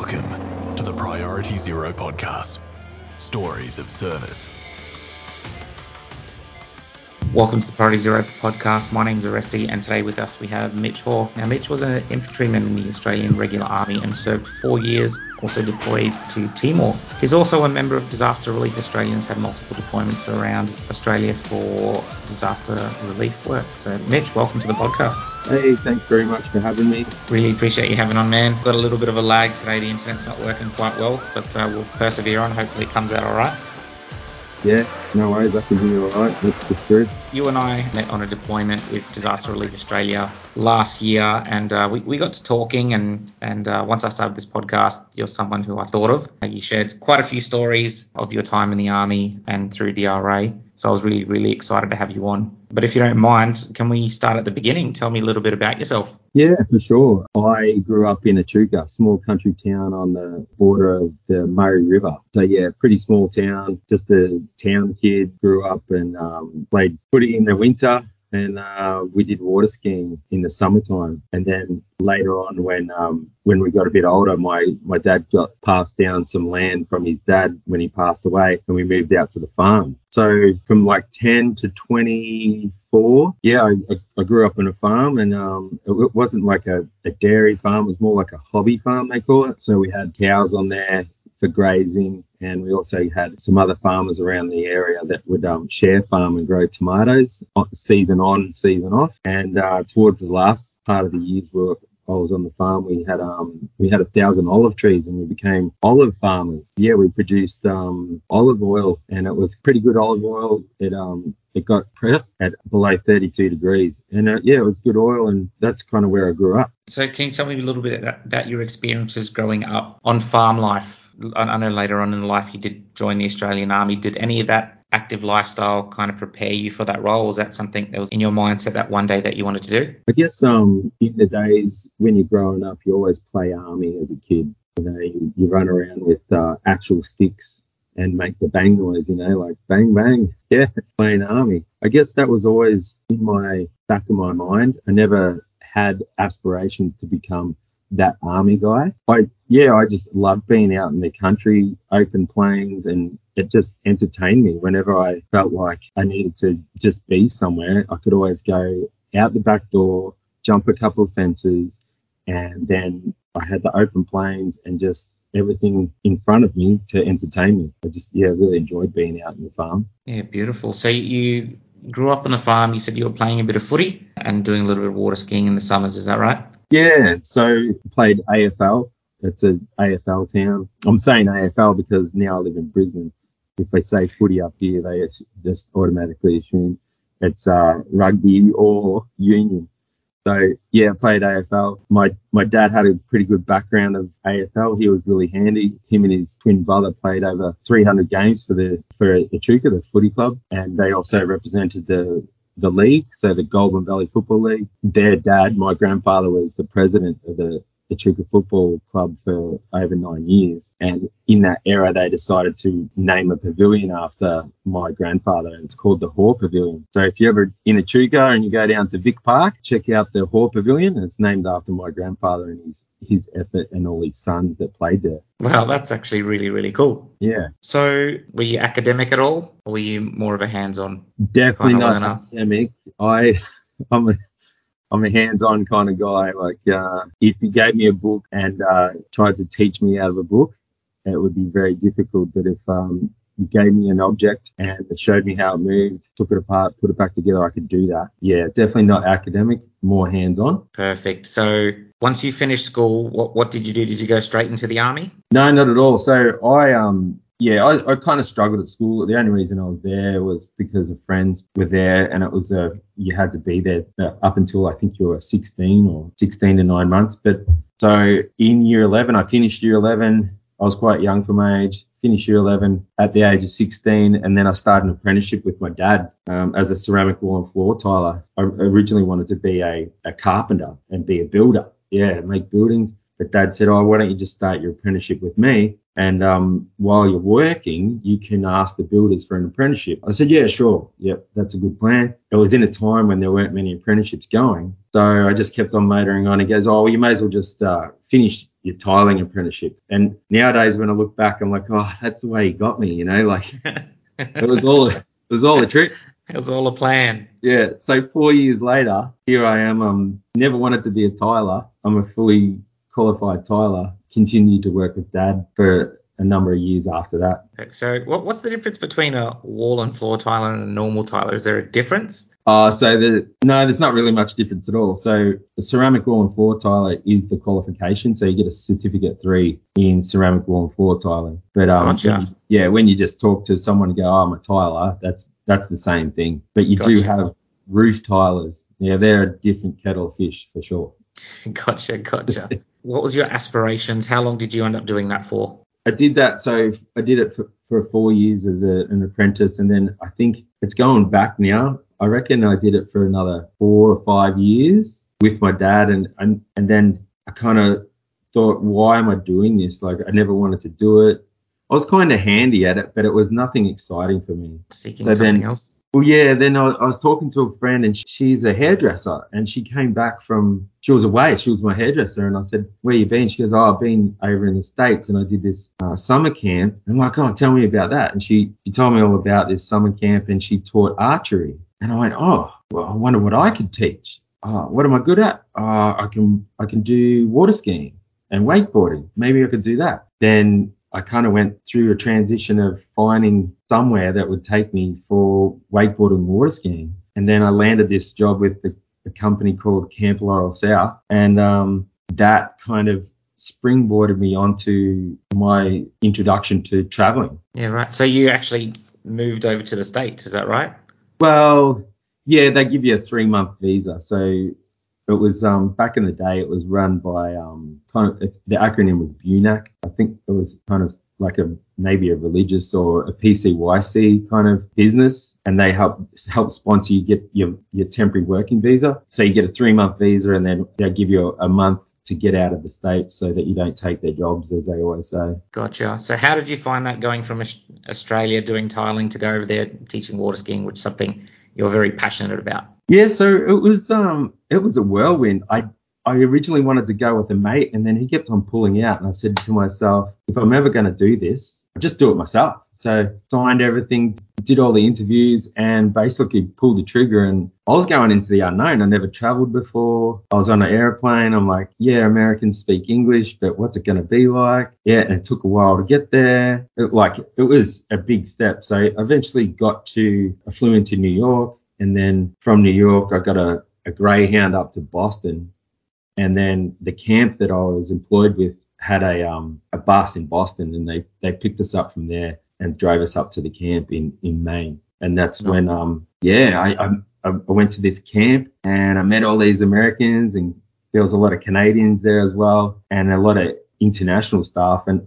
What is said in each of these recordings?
Welcome to the Priority Zero podcast. Stories of service. Welcome to the Priority Zero podcast. My name is Aresti, and today with us we have Mitch Haw. Now, Mitch was an infantryman in the Australian Regular Army and served four years, also deployed to Timor. He's also a member of Disaster Relief Australians, had multiple deployments around Australia for disaster relief work. So, Mitch, welcome to the podcast. Hey, thanks very much for having me. Really appreciate you having on, man. Got a little bit of a lag today. The internet's not working quite well, but uh, we'll persevere on. Hopefully, it comes out all right. Yeah, no worries. I can hear you all right. That's the truth. You and I met on a deployment with Disaster Relief Australia last year, and uh, we, we got to talking. And and uh, once I started this podcast, you're someone who I thought of. You shared quite a few stories of your time in the army and through DRA. So I was really really excited to have you on. But if you don't mind, can we start at the beginning? Tell me a little bit about yourself. Yeah, for sure. I grew up in Echuca, small country town on the border of the Murray River. So yeah, pretty small town. Just a town kid. Grew up and um, played footy in the winter and uh, we did water skiing in the summertime. And then later on, when um, when we got a bit older, my my dad got passed down some land from his dad when he passed away, and we moved out to the farm. So from like 10 to 24, yeah, I, I grew up on a farm, and um, it wasn't like a, a dairy farm; it was more like a hobby farm, they call it. So we had cows on there for grazing. And we also had some other farmers around the area that would um, share farm and grow tomatoes season on, season off. And uh, towards the last part of the years, were, I was on the farm, we had um we had a thousand olive trees and we became olive farmers. Yeah, we produced um olive oil and it was pretty good olive oil. It um it got pressed at below 32 degrees and uh, yeah it was good oil and that's kind of where i grew up so can you tell me a little bit about your experiences growing up on farm life I know later on in life you did join the Australian Army. Did any of that active lifestyle kind of prepare you for that role? Was that something that was in your mindset that one day that you wanted to do? I guess um, in the days when you're growing up, you always play army as a kid. You know, you, you run around with uh, actual sticks and make the bang noise, you know, like bang bang. Yeah, playing army. I guess that was always in my back of my mind. I never had aspirations to become that army guy. I yeah, I just loved being out in the country, open plains, and it just entertained me. Whenever I felt like I needed to just be somewhere, I could always go out the back door, jump a couple of fences, and then I had the open plains and just everything in front of me to entertain me. I just yeah, really enjoyed being out in the farm. Yeah, beautiful. So you grew up on the farm. You said you were playing a bit of footy and doing a little bit of water skiing in the summers. Is that right? Yeah, so played AFL. It's a AFL town. I'm saying AFL because now I live in Brisbane. If they say footy up here, they just automatically assume it's uh, rugby or union. So yeah, I played AFL. My my dad had a pretty good background of AFL. He was really handy. Him and his twin brother played over 300 games for the for Echuca, the footy club, and they also represented the the league, so the Goulburn Valley Football League. Their dad, my grandfather, was the president of the Echuca Football Club for over nine years. And in that era, they decided to name a pavilion after my grandfather, and it's called the Haw Pavilion. So if you're ever in a Echuca and you go down to Vic Park, check out the Haw Pavilion. And it's named after my grandfather and his his effort and all his sons that played there. Wow, that's actually really really cool. Yeah. So were you academic at all, or were you more of a hands-on? Definitely kind of not academic. I I'm a I'm a hands-on kind of guy. Like, uh, if you gave me a book and uh, tried to teach me out of a book, it would be very difficult. But if um, you gave me an object and it showed me how it moved, took it apart, put it back together, I could do that. Yeah, definitely not academic, more hands-on. Perfect. So once you finished school, what what did you do? Did you go straight into the army? No, not at all. So I um yeah, I, I kind of struggled at school. The only reason I was there was because of friends were there, and it was a you had to be there uh, up until I think you were 16 or 16 to nine months. But so in year 11, I finished year 11. I was quite young for my age. Finished year 11 at the age of 16, and then I started an apprenticeship with my dad um, as a ceramic wall and floor tiler. I originally wanted to be a, a carpenter and be a builder. Yeah, make buildings. But dad said, Oh, why don't you just start your apprenticeship with me? And um, while you're working, you can ask the builders for an apprenticeship. I said, Yeah, sure. Yep, that's a good plan. It was in a time when there weren't many apprenticeships going. So I just kept on motoring on. He goes, Oh, well, you may as well just uh, finish your tiling apprenticeship. And nowadays, when I look back, I'm like, oh, that's the way he got me. You know, like it was all it was all a trick. It was all a plan. Yeah. So four years later, here I am. Um, never wanted to be a tiler. I'm a fully qualified tiler. Continued to work with dad for a number of years after that. So, what, what's the difference between a wall and floor tiler and a normal tiler? Is there a difference? Uh, so the no, there's not really much difference at all. So the ceramic wall and floor tiler is the qualification. So you get a certificate three in ceramic wall and floor tiling. But um, Gotcha. when you- yeah, when you just talk to someone and go, oh, I'm a tiler, that's that's the same thing. But you do have roof tilers. Yeah, they're a different kettle of fish for sure. Gotcha, gotcha. what was your aspirations? How long did you end up doing that for? I did that. So I did it for, for four years as a, an apprentice, and then I think it's going back now. I reckon I did it for another four or five years with my dad, and and, and then I kind of thought, why am I doing this? Like I never wanted to do it. I was kind of handy at it, but it was nothing exciting for me. Seeking So something then- else? Well, yeah. Then I, I was talking to a friend, and she's a hairdresser, and she came back from. She was away. She was my hairdresser, and I said, "Where you been?" She goes, "Oh, I've been over in the states, and I did this uh, summer camp." And I'm like, "Oh, tell me about that." And she she told me all about this summer camp, and she taught archery. And I went, "Oh, well, I wonder what I could teach. Uh, what am I good at? Uh, I can I can do water skiing and wakeboarding. Maybe I could do that." Then I kind of went through a transition of finding somewhere that would take me for wakeboarding and water skiing. And then I landed this job with the, a company called Camp Laurel South. And um, that kind of springboarded me onto my introduction to traveling. Yeah, right. So you actually moved over to the States, is that right? Well, yeah, they give you a three month visa. So it was um, back in the day. It was run by um, kind of it's, the acronym was BUNAC. I think it was kind of like a maybe a religious or a PCYC kind of business, and they help help sponsor you get your your temporary working visa. So you get a three month visa, and then they give you a, a month to get out of the states so that you don't take their jobs, as they always say. Gotcha. So how did you find that going from Australia doing tiling to go over there teaching water skiing, which is something you're very passionate about? Yeah, so it was um it was a whirlwind. I I originally wanted to go with a mate and then he kept on pulling out and I said to myself, if I'm ever gonna do this, I'll just do it myself. So signed everything, did all the interviews and basically pulled the trigger and I was going into the unknown. I never traveled before. I was on an airplane. I'm like, yeah, Americans speak English, but what's it gonna be like? Yeah, and it took a while to get there. It, like it was a big step. So I eventually got to I flew into New York and then from New York, I got a, a Greyhound up to Boston. And then the camp that I was employed with had a um, a bus in Boston, and they, they picked us up from there and drove us up to the camp in, in Maine. And that's No. when um yeah I, I I went to this camp and I met all these Americans and there was a lot of Canadians there as well and a lot of international staff. And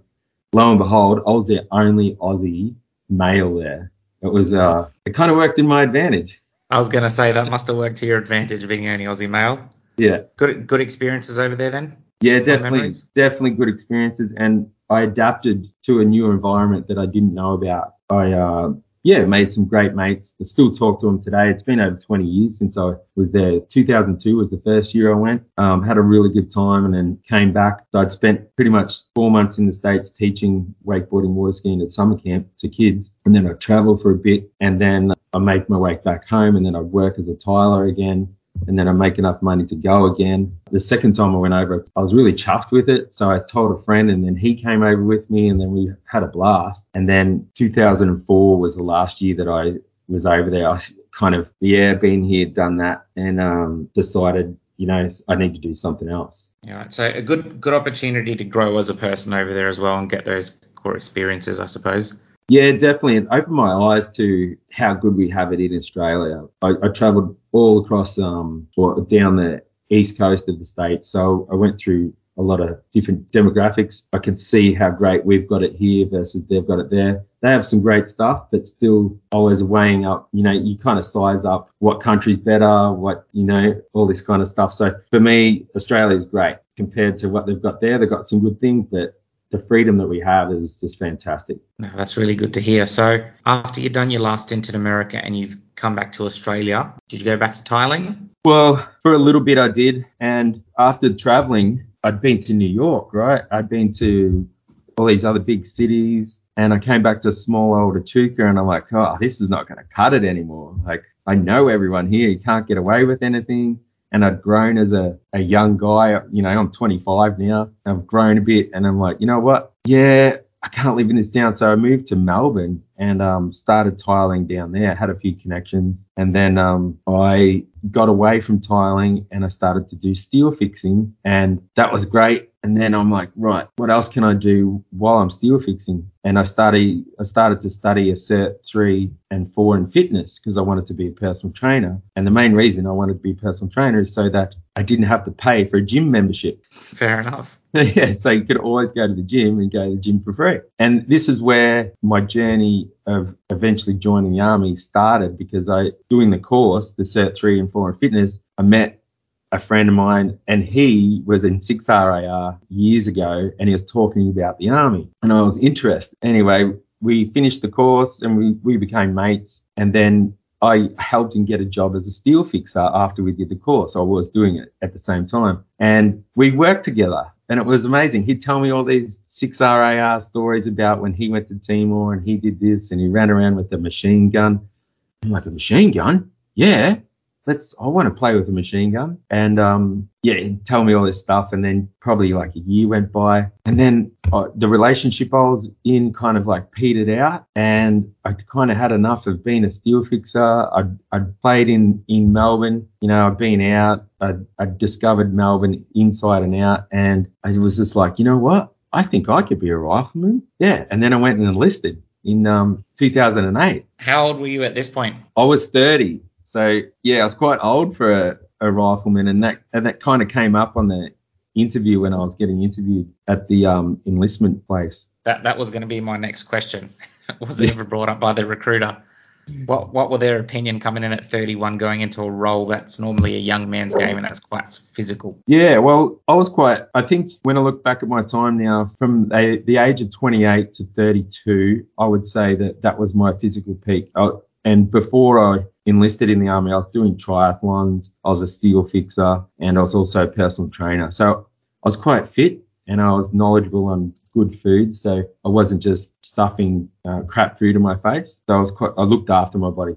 lo and behold, I was the only Aussie male there. It was uh it kind of worked in my advantage. I was going to say that must have worked to your advantage being only Aussie male. Yeah. Good good experiences over there then? Yeah, definitely, definitely good experiences, and I adapted to a new environment that I didn't know about. I, uh, yeah, made some great mates. I still talk to them today. It's been over 20 years since I was there. 2002 was the first year I went. Um, had a really good time, and then came back. So I'd spent pretty much four months in the states teaching wakeboarding, water skiing at summer camp to kids, and then I traveled for a bit, and then I make my way back home, and then I'd work as a tiler again and then I make enough money to go again. The second time I went over, I was really chuffed with it. So I told a friend, and then he came over with me, and then we had a blast. And then 2004 was the last year that I was over there. I kind of, yeah, been here, done that, and um, decided, you know, I need to do something else. Yeah, right. So a good good opportunity to grow as a person over there as well and get those core experiences, I suppose. Yeah, definitely. It opened my eyes to how good we have it in Australia. I, I travelled all across, um, or down the east coast of the state, so I went through a lot of different demographics. I can see how great we've got it here versus they've got it there. They have some great stuff, but still always weighing up. You know, you kind of size up what country's better, what you know, all this kind of stuff. So for me, Australia's great compared to what they've got there. They've got some good things, but the freedom that we have is just fantastic. That's really good to hear. So after you've done your last stint in America and you've come back to Australia, did you go back to tiling? Well, for a little bit I did, and after traveling, I'd been to New York, right? I'd been to all these other big cities, and I came back to small old Echuca, and I'm like, oh, this is not going to cut it anymore. Like I know everyone here, you can't get away with anything. And I'd grown as a, a young guy, you know, I'm 25 now. I've grown a bit, and I'm like, you know what? Yeah, I can't live in this town. So I moved to Melbourne and um, started tiling down there. Had a few connections. And then um, I got away from tiling and I started to do steel fixing. And that was great. And then I'm like, right, what else can I do while I'm steel fixing? And I started, I started to study a cert three and four in fitness because I wanted to be a personal trainer. And the main reason I wanted to be a personal trainer is so that I didn't have to pay for a gym membership. Fair enough. yeah, so you could always go to the gym and go to the gym for free. And this is where my journey of eventually joining the army started because I, doing the course, the Cert 3 and 4 in fitness, I met a friend of mine and he was in 6RAR years ago and he was talking about the army and I was interested. Anyway, we finished the course and we, we became mates and then I helped him get a job as a steel fixer after we did the course. I was doing it at the same time. And we worked together and it was amazing. He'd tell me all these 6RAR stories about when he went to Timor and he did this and he ran around with a machine gun. I'm like, a machine gun? Yeah let's I want to play with a machine gun. And um, yeah, tell me all this stuff. And then probably like a year went by. And then uh, the relationship I was in kind of like petered out. And I kind of had enough of being a steel fixer. I'd, I'd played in, in Melbourne. You know, I'd been out. I'd, I'd discovered Melbourne inside and out. And I was just like, you know what? I think I could be a rifleman. Yeah. And then I went and enlisted in um, 2008. How old were you at this point? I was 30. So yeah, I was quite old for a, a rifleman, and that and that kind of came up on the interview when I was getting interviewed at the um, enlistment place. That that was going to be my next question. was it ever brought up by the recruiter? What what were their opinion coming in at 31, going into a role that's normally a young man's game and that's quite physical? Yeah, well, I was quite. I think when I look back at my time now, from the, the age of 28 to 32, I would say that that was my physical peak. I, and before I enlisted in the army, I was doing triathlons, I was a steel fixer, and I was also a personal trainer. So I was quite fit and I was knowledgeable on good food. So I wasn't just stuffing uh, crap food in my face. So I was quite, I looked after my body.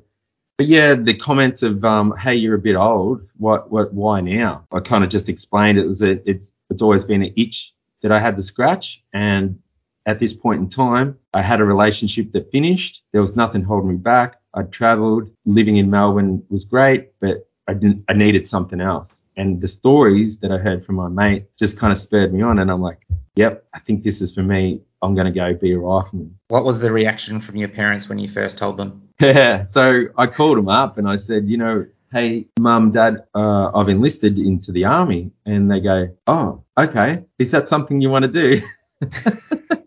But yeah, the comments of, um, hey, you're a bit old. What, what, why now? I kind of just explained it was a, it's, it's always been an itch that I had to scratch. And at this point in time, I had a relationship that finished. There was nothing holding me back. I traveled. Living in Melbourne was great, but I didn't. I needed something else. And the stories that I heard from my mate just kind of spurred me on. And I'm like, yep, I think this is for me. I'm going to go be a rifleman. What was the reaction from your parents when you first told them? Yeah. So I called them up and I said, you know, hey, mum, dad, uh, I've enlisted into the army. And they go, oh, okay. Is that something you want to do?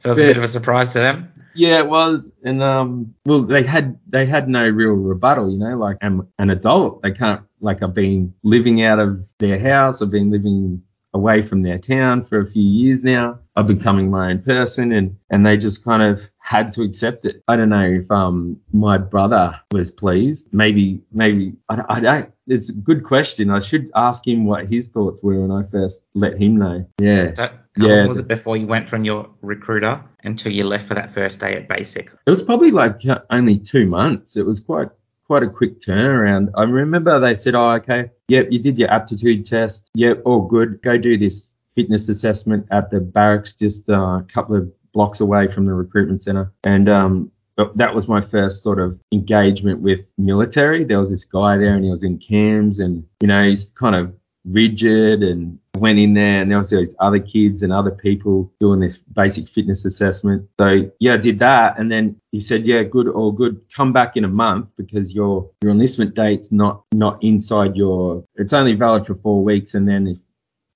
So it was a bit of a surprise to them. Yeah, it was, and um, well, they had they had no real rebuttal, you know. Like I'm an adult, they can't like I've been living out of their house, I've been living away from their town for a few years now. I'm becoming my own person, and and they just kind of had to accept it. I don't know if um my brother was pleased. Maybe maybe I, I don't. It's a good question. I should ask him what his thoughts were when I first let him know. Yeah. That, how yeah. long was it before you went from your recruiter until you left for that first day at basic? It was probably like only two months. It was quite quite a quick turnaround. I remember they said, "Oh, okay, yep, you did your aptitude test. Yep, all good. Go do this fitness assessment at the barracks, just uh, a couple of blocks away from the recruitment center." And um, that was my first sort of engagement with military. There was this guy there, and he was in cams, and you know, he's kind of rigid and went in there and there was these other kids and other people doing this basic fitness assessment. So yeah, I did that and then he said, Yeah, good, all good. Come back in a month because your your enlistment date's not not inside your it's only valid for four weeks and then if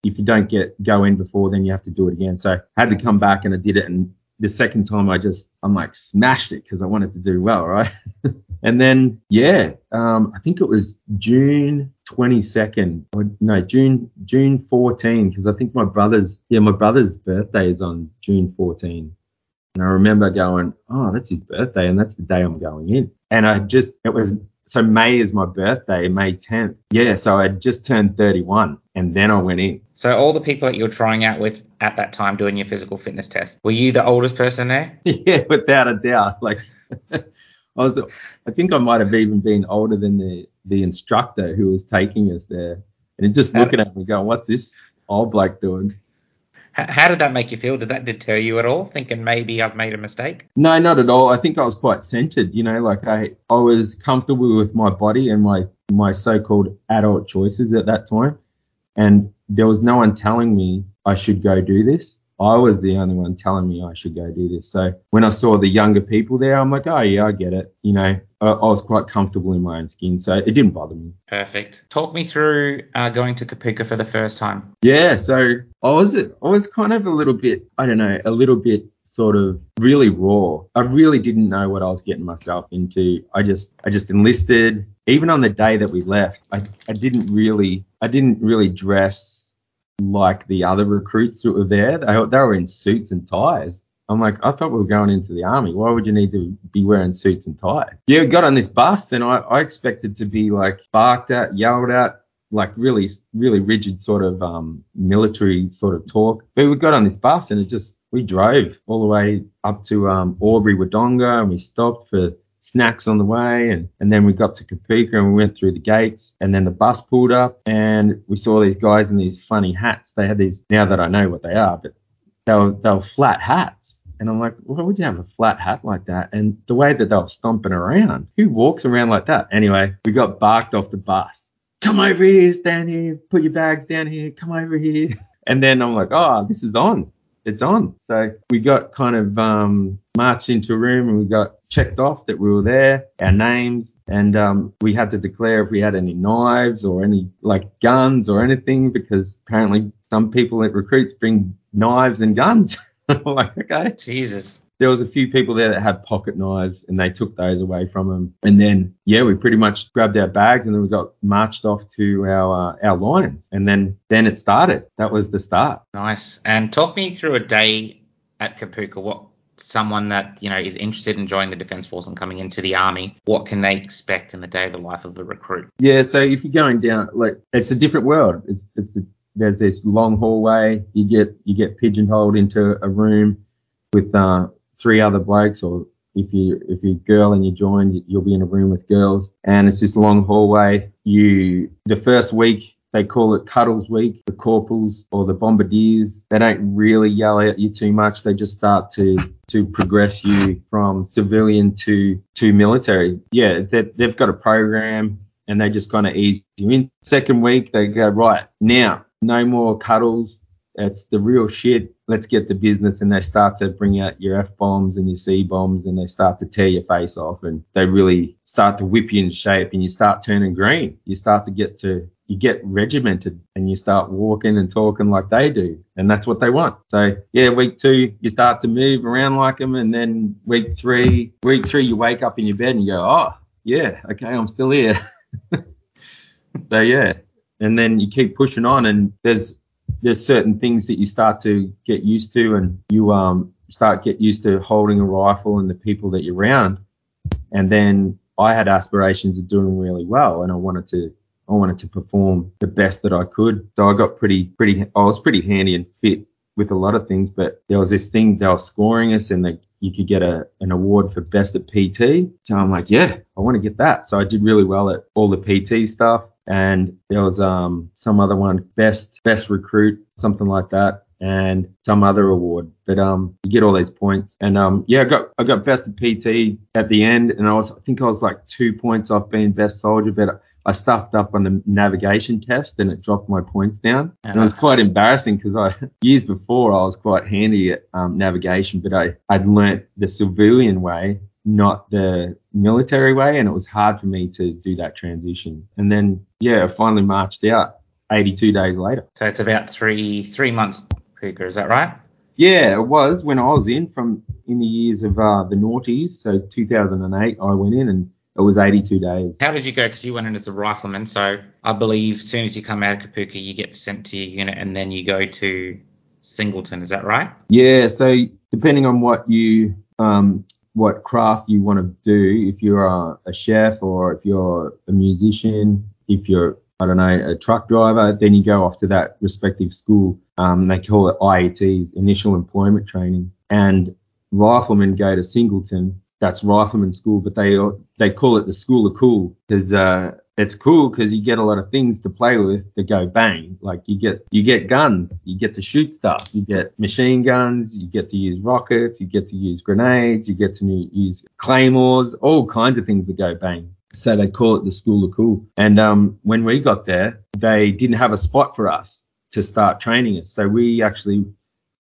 if you don't get go in before then you have to do it again. So I had to come back and I did it and the second time I just I'm like smashed it because I wanted to do well, right? and then yeah, um, I think it was June 22nd, or no June June 14 because I think my brother's yeah my brother's birthday is on June 14. And I remember going, oh, that's his birthday, and that's the day I'm going in. And I just, it was, so May is my birthday, May 10th. Yeah, so I just turned 31, and then I went in. So all the people that you were trying out with at that time doing your physical fitness test, were you the oldest person there? yeah, without a doubt. Like I was, I think I might have even been older than the the instructor who was taking us there, and he's just looking at me going, "What's this old bloke doing?" How did that make you feel? Did that deter you at all, thinking maybe I've made a mistake? No, not at all. I think I was quite centered. You know, like I I was comfortable with my body and my my so-called adult choices at that time, and there was no one telling me I should go do this. I was the only one telling me I should go do this. So when I saw the younger people there, I'm like, oh yeah, I get it. You know, I, I was quite comfortable in my own skin, so it didn't bother me. Perfect. Talk me through uh, going to Kapooka for the first time. Yeah, so I was I was kind of a little bit, I don't know, a little bit sort of really raw. I really didn't know what I was getting myself into. I just I just enlisted. Even on the day that we left, I, I didn't really I didn't really dress like the other recruits that were there. They, they were in suits and ties. I'm like, I thought we were going into the army. Why would you need to be wearing suits and ties? Yeah, got on this bus and I, I expected to be like barked at, yelled at, like really, really rigid sort of um, military sort of talk. But we got on this bus and it just, we drove all the way up to um, Albury Wodonga and we stopped for snacks on the way. And, and then we got to Kapooka and we went through the gates. And then the bus pulled up and we saw these guys in these funny hats. They had these, now that I know what they are, but they were, they were flat hats. And I'm like, why would you have a flat hat like that? And the way that they were stomping around, who walks around like that? Anyway, we got barked off the bus. Come over here, stand here, put your bags down here, come over here. And then I'm like, oh, this is on. It's on. So we got kind of um, marched into a room and we got checked off that we were there, our names, and um, we had to declare if we had any knives or any like guns or anything because apparently some people at recruits bring knives and guns. like, okay. Jesus. There was a few people there that had pocket knives and they took those away from them. And then, yeah, we pretty much grabbed our bags and then we got marched off to our uh, our lines. And then then it started. That was the start. Nice. And talk me through a day at Kapooka. What someone that you know is interested in joining the defence force and coming into the army, what can they expect in the day of the life of the recruit? Yeah, so if you're going down, like it's a different world. It's it's a, there's this long hallway. You get you get pigeonholed into a room with uh, three other blokes, or if you if you're a girl and you join, you'll be in a room with girls, and it's this long hallway. You the first week they call it Cuddles Week. The corporals or the bombardiers, they don't really yell at you too much. They just start to to progress you from civilian to to military. Yeah, they, they've got a program and they just kind of ease you in. Second week, they go right now, no more cuddles. It's the real shit. Let's get to business. And they start to bring out your F bombs and your C bombs and they start to tear your face off and they really start to whip you in shape and you start turning green. You start to get to you get regimented and you start walking and talking like they do. And that's what they want. So yeah, week two, you start to move around like them. And then week three, week three, you wake up in your bed and you go, oh, yeah, okay, I'm still here. so yeah. And then you keep pushing on and there's, there's certain things that you start to get used to and you, um, start get used to holding a rifle and the people that you're around. And then I had aspirations of doing really well and I wanted to I wanted to perform the best that I could. So I got pretty, pretty, I was pretty handy and fit with a lot of things, but there was this thing they were scoring us and they, you could get a, an award for best at PT. So I'm like, yeah, I want to get that. So I did really well at all the PT stuff. And there was um, some other one, best best recruit, something like that, and some other award. But um, you get all these points, and um, yeah, I got I got best at PT at the end, and I was I think I was like two points off being best soldier, but I stuffed up on the navigation test and it dropped my points down. And it was quite embarrassing because I years before I was quite handy at um, navigation, but I I'd learnt the civilian way, not the military way, and it was hard for me to do that transition. And then yeah, I finally marched out 82 days later. So it's about three three months quicker, is that right? Yeah, it was when I was in from in the years of uh, the noughties. So 2008, I went in and it was 82 days. How did you go? Because you went in as a rifleman, so I believe as soon as you come out of Kapooka, you get sent to your unit, and then you go to Singleton. Is that right? Yeah. So depending on what you um, what craft you want to do, if you're a, a chef or if you're a musician, if you're I don't know, a truck driver. Then you go off to that respective school. Um, they call it IETs, Initial Employment Training. And riflemen go to Singleton. That's rifleman school, but they they call it the School of Cool because uh, it's cool because you get a lot of things to play with that go bang. Like you get you get guns, you get to shoot stuff, you get machine guns, you get to use rockets, you get to use grenades, you get to use claymores, all kinds of things that go bang. So they call it the School of Cool. And um, when we got there, they didn't have a spot for us to start training us. So we actually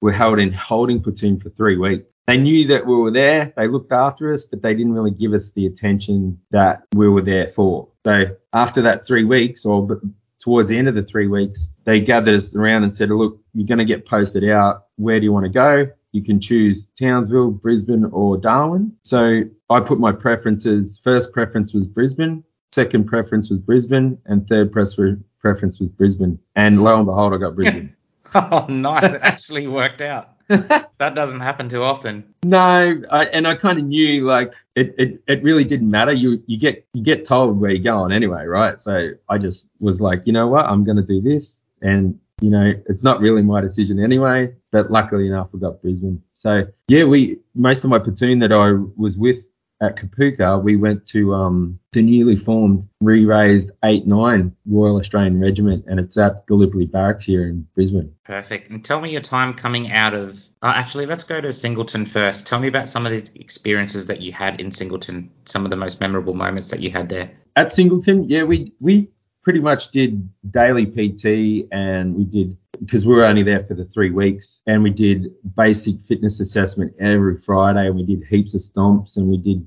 were held in holding platoon for three weeks. They knew that we were there, they looked after us, but they didn't really give us the attention that we were there for. So after that three weeks, or towards the end of the three weeks, they gathered us around and said, look, you're going to get posted out. Where do you want to go? You can choose Townsville, Brisbane, or Darwin. So I put my preferences. First preference was Brisbane. Second preference was Brisbane, and third preference was Brisbane. And lo and behold, I got Brisbane. oh, nice! It actually worked out. that doesn't happen too often. No, I, and I kind of knew like it, it, it really didn't matter. You you get you get told where you're going anyway, right? So I just was like, you know what, I'm gonna do this, and you know it's not really my decision anyway. But luckily enough, I got Brisbane. So yeah, we most of my platoon that I was with at Kapooka, we went to um, the newly formed, re-raised 8-9 Royal Australian Regiment, and it's at Gallipoli Barracks here in Brisbane. Perfect. And tell me your time coming out of. Uh, actually, let's go to Singleton first. Tell me about some of the experiences that you had in Singleton, some of the most memorable moments that you had there. At Singleton, yeah, we we pretty much did daily PT, and we did because we were only there for the three weeks and we did basic fitness assessment every Friday and we did heaps of stomps and we did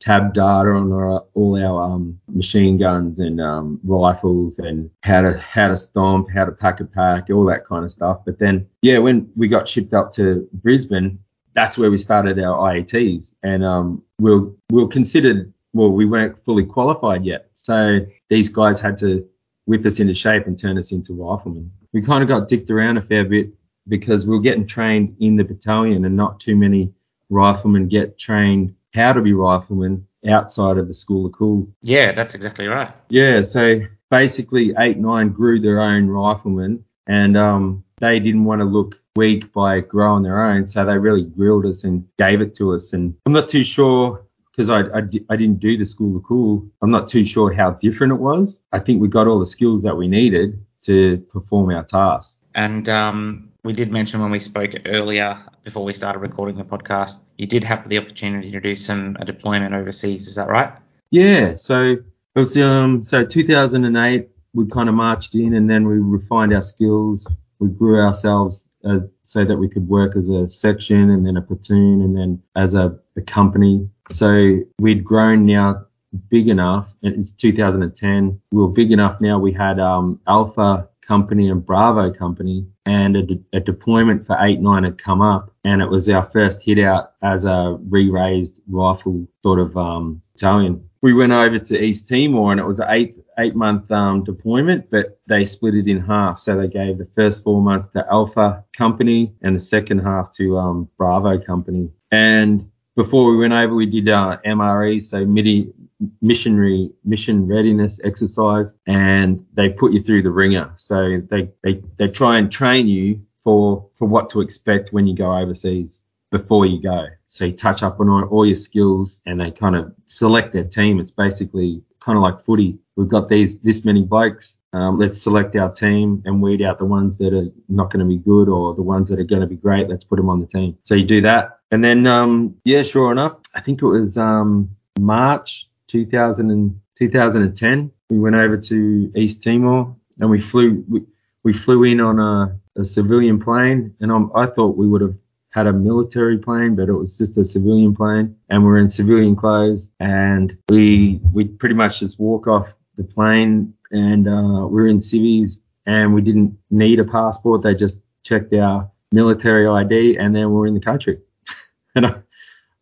tab data on our, all our um, machine guns and um, rifles and how to how to stomp, how to pack a pack, all that kind of stuff. But then, yeah, when we got shipped up to Brisbane, that's where we started our IETs, and um, we we're, we we're considered well, we weren't fully qualified yet, so these guys had to whip us into shape and turn us into riflemen we kind of got dicked around a fair bit because we were getting trained in the battalion and not too many riflemen get trained how to be riflemen outside of the school of cool. Yeah, that's exactly right. Yeah, so basically eight nine grew their own riflemen and um, they didn't want to look weak by growing their own, so they really grilled us and gave it to us. And I'm not too sure because I, I, I, didn't do the school of cool. I'm not too sure how different it was. I think we got all the skills that we needed, to perform our tasks. And um, we did mention when we spoke earlier, before we started recording the podcast, you did have the opportunity to do some a deployment overseas. Is that right? Yeah. So it was um so 2008 we kind of marched in and then we refined our skills. We grew ourselves as, so that we could work as a section and then a platoon and then as a, a company. So we'd grown now big enough, and it's 2010. We were big enough now. We had um, Alpha Company and Bravo Company, and a, de- a, deployment for 8 9 had come up, and it was our first hit out as a re raised rifle sort of um, battalion. We went over to East Timor, and it was an eight eight month um, deployment, but they split it in half. So they gave the first four months to Alpha Company and the second half to um, Bravo Company. And before we went over, we did uh, MRE, so MIDI, missionary mission readiness exercise and they put you through the ringer. So they they, they try and train you for for what to expect when you go overseas before you go. So you touch up on all your skills and they kind of select their team. It's basically kind of like footy. We've got these this many bikes. Um, let's select our team and weed out the ones that are not going to be good or the ones that are going to be great. Let's put them on the team. So you do that. And then um, yeah sure enough i think it was um, march 2000 and 2010. We went over to East Timor and we flew we, we flew in on a, a civilian plane, and I'm, I thought we would have had a military plane, but it was just a civilian plane, and we are in civilian clothes, and we we pretty much just walk off the plane, and uh, we are in civvies, and we didn't need a passport. They just checked our military ID, and then we're in the country. and I,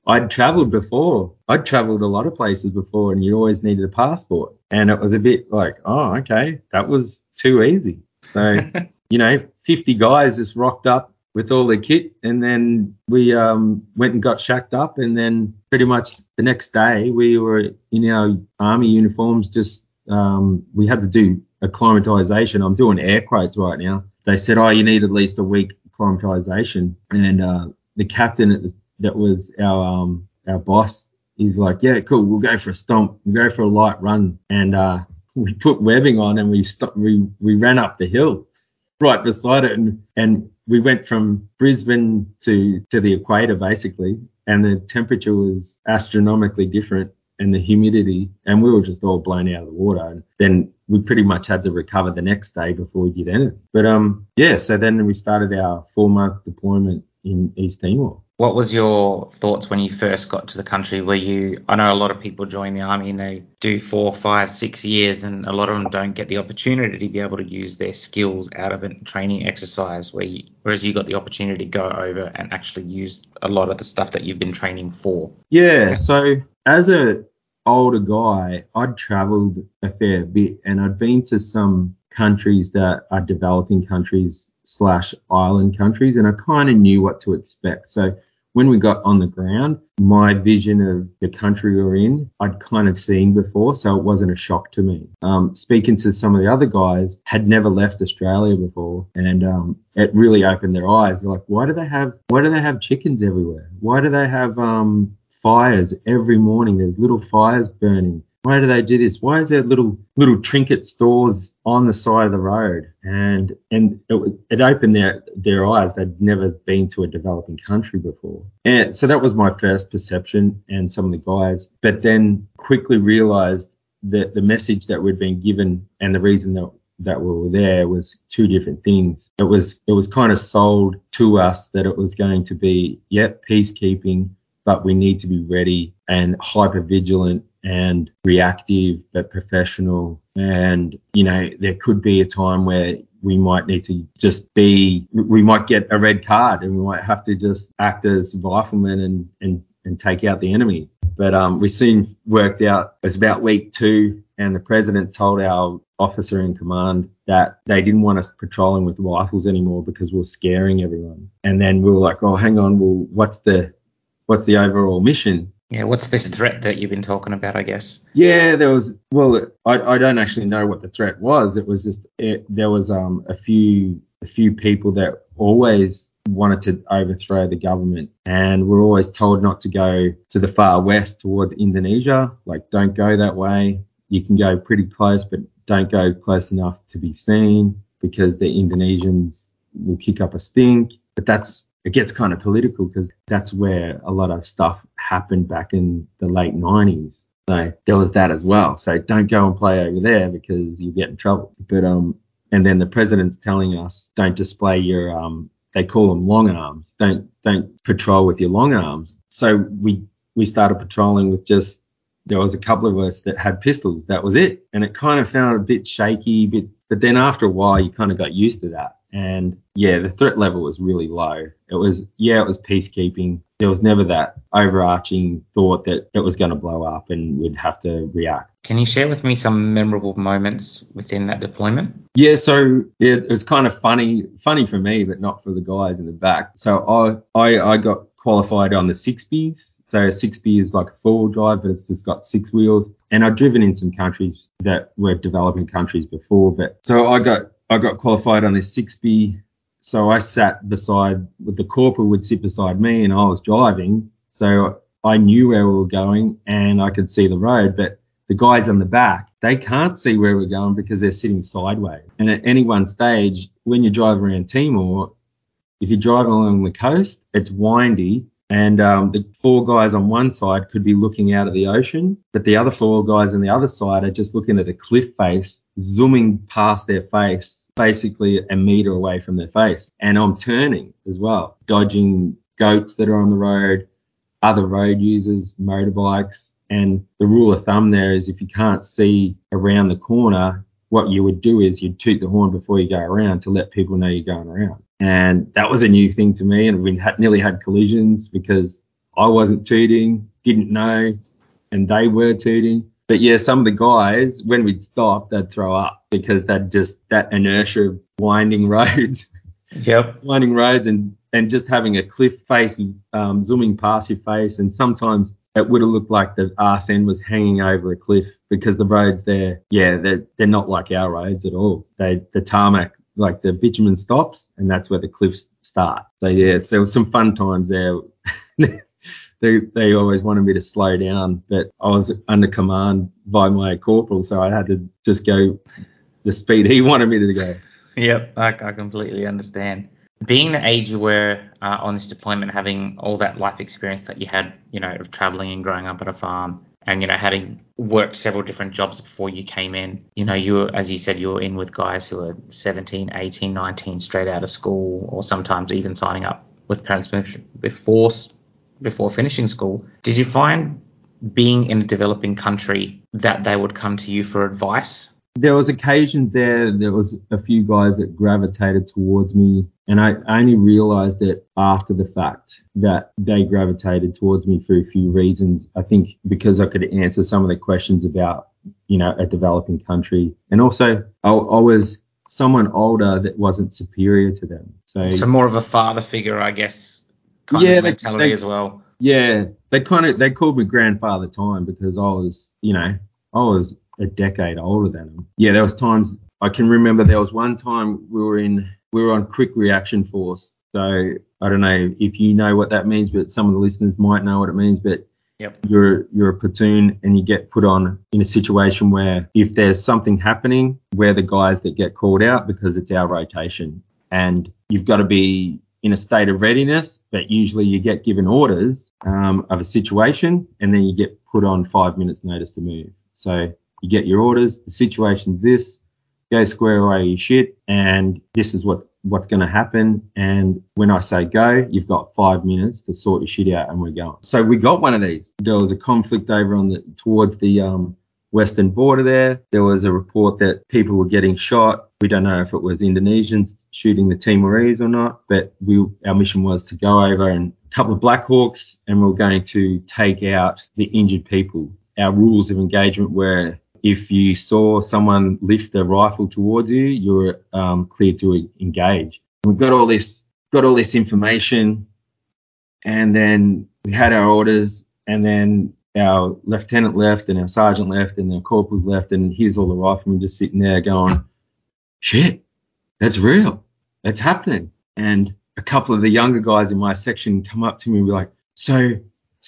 I'd traveled before. I'd traveled a lot of places before, and you always needed a passport. And it was a bit like, oh, okay, that was too easy. So, you know, 50 guys just rocked up with all their kit, and then we um, went and got shacked up, and then pretty much the next day we were in our army uniforms, just um, we had to do acclimatization. I'm doing air quotes right now. They said, oh, you need at least a week acclimatization. And uh, the captain that was our um, our boss, he's like, yeah, cool, we'll go for a stomp, we'll go for a light run. And uh, we put webbing on and we st- we we ran up the hill right beside it and and we went from Brisbane to to the equator basically and the temperature was astronomically different and the humidity and we were just all blown out of the water and then we pretty much had to recover the next day before we did anything. But um yeah so then we started our four month deployment in east timor what was your thoughts when you first got to the country? Were you, I know a lot of people join the army and they do four, five, six years, and a lot of them don't get the opportunity to be able to use their skills out of a training exercise, where you, whereas you got the opportunity to go over and actually use a lot of the stuff that you've been training for. Yeah. So as a older guy, I'd traveled a fair bit and I'd been to some countries that are developing countries slash island countries and I kind of knew what to expect. So when we got on the ground, my vision of the country we are in, I'd kind of seen before, so it wasn't a shock to me. Um, speaking to some of the other guys, had never left Australia before, and um, it really opened their eyes. They're like, why do they have, why do they have chickens everywhere? Why do they have um, fires every morning? There's little fires burning why do they do this? Why is there little little trinket stores on the side of the road? And and it, it opened their their eyes. They'd never been to a developing country before. And so that was my first perception and some of the guys. But then quickly realized that the message that we'd been given and the reason that that we were there was two different things. It was it was kind of sold to us that it was going to be, yep, peacekeeping, but we need to be ready and hyper vigilant and reactive but professional. And, you know, there could be a time where we might need to just be, we might get a red card and we might have to just act as riflemen and, and, and take out the enemy. But um, we soon worked out, it's about week two, and the president told our officer in command that they didn't want us patrolling with rifles anymore because we are scaring everyone. And then we were like, oh, hang on, well, what's the what's the overall mission? Yeah, what's this threat that you've been talking about, I guess? Yeah, there was, well, I, I don't actually know what the threat was. It was just, it, there was um, a few a few people that always wanted to overthrow the government and we're always told not to go to the far west towards Indonesia. Like, don't go that way. You can go pretty close, but don't go close enough to be seen because the Indonesians will kick up a stink. But that's it gets kind of political because that's where a lot of stuff happened back in the late 90s. So there was that as well. So don't go and play over there because you get in trouble. But um, and then the president's telling us don't display your um, they call them long arms. Don't don't patrol with your long arms. So we we started patrolling with just there was a couple of us that had pistols. That was it. And it kind of felt a bit shaky, bit but then after a while you kind of got used to that. And yeah, the threat level was really low. It was, yeah, it was peacekeeping. There was never that overarching thought that it was going to blow up and we'd have to react. Can you share with me some memorable moments within that deployment? Yeah, so it was kind of funny, funny for me, but not for the guys in the back. So I, I, I got qualified on the 6Bs. So a 6B is like a four-wheel drive, but it's just got six wheels. And I've driven in some countries that were developing countries before, but so I got I got qualified on this 6B. So I sat beside, the corporal would sit beside me and I was driving. So I knew where we were going and I could see the road, but the guys on the back, they can't see where we're going because they're sitting sideways. And at any one stage, when you drive around Timor, if you're driving along the coast, it's windy and um, the four guys on one side could be looking out at the ocean, but the other four guys on the other side are just looking at a cliff face, zooming past their face, basically a meter away from their face. And I'm turning as well, dodging goats that are on the road, other road users, motorbikes. And the rule of thumb there is if you can't see around the corner, what you would do is you'd toot the horn before you go around to let people know you're going around. And that was a new thing to me. And we had nearly had collisions because I wasn't tooting, didn't know, and they were tooting. But yeah, some of the guys, when we'd stop, they'd throw up because they'd just that inertia of winding roads. Yep. winding roads and and just having a cliff face um, zooming past your face, and sometimes it would have looked like the arse end was hanging over a cliff because the roads there, yeah, they're, they're not like our roads at all. They, the tarmac, like the bitumen stops and that's where the cliffs start. So yeah, so some fun times there. they, they always wanted me to slow down, but I was under command by my corporal, so I had to just go the speed he wanted me to go. Yep, I, I completely understand. Being the age you were uh, on this deployment, having all that life experience that you had, you know, of traveling and growing up at a farm, and you know, having worked several different jobs before you came in, you know, you were, as you said, you were in with guys who are 17, 18, 19, straight out of school, or sometimes even signing up with parents before before finishing school. Did you find being in a developing country that they would come to you for advice there was occasions there there was a few guys that gravitated towards me and I only realized it after the fact that they gravitated towards me for a few reasons. I think because I could answer some of the questions about, you know, a developing country. And also I, I was someone older that wasn't superior to them. So, so more of a father figure, I guess, kind yeah, of mentality they, they, as well. Yeah. They kind of, they called me grandfather time because I was, you know, I was a decade older than him. Yeah, there was times I can remember there was one time we were in we were on quick reaction force. So I don't know if you know what that means, but some of the listeners might know what it means. But yep. you're you're a platoon and you get put on in a situation where if there's something happening, we're the guys that get called out because it's our rotation, and you've got to be in a state of readiness. But usually you get given orders um, of a situation, and then you get put on five minutes notice to move. So you get your orders, the situation's this, go square away your shit, and this is what what's going to happen. And when I say go, you've got five minutes to sort your shit out, and we're going. So we got one of these. There was a conflict over on the towards the um, western border there. There was a report that people were getting shot. We don't know if it was Indonesians shooting the Timorese or not, but we our mission was to go over and a couple of Black Hawks, and we we're going to take out the injured people. Our rules of engagement were if you saw someone lift a rifle towards you, you were um, cleared to engage. We got all this, got all this information, and then we had our orders, and then our lieutenant left, and our sergeant left, and our corporals left, and here's all the riflemen just sitting there going, "Shit, that's real, that's happening." And a couple of the younger guys in my section come up to me and be like, "So,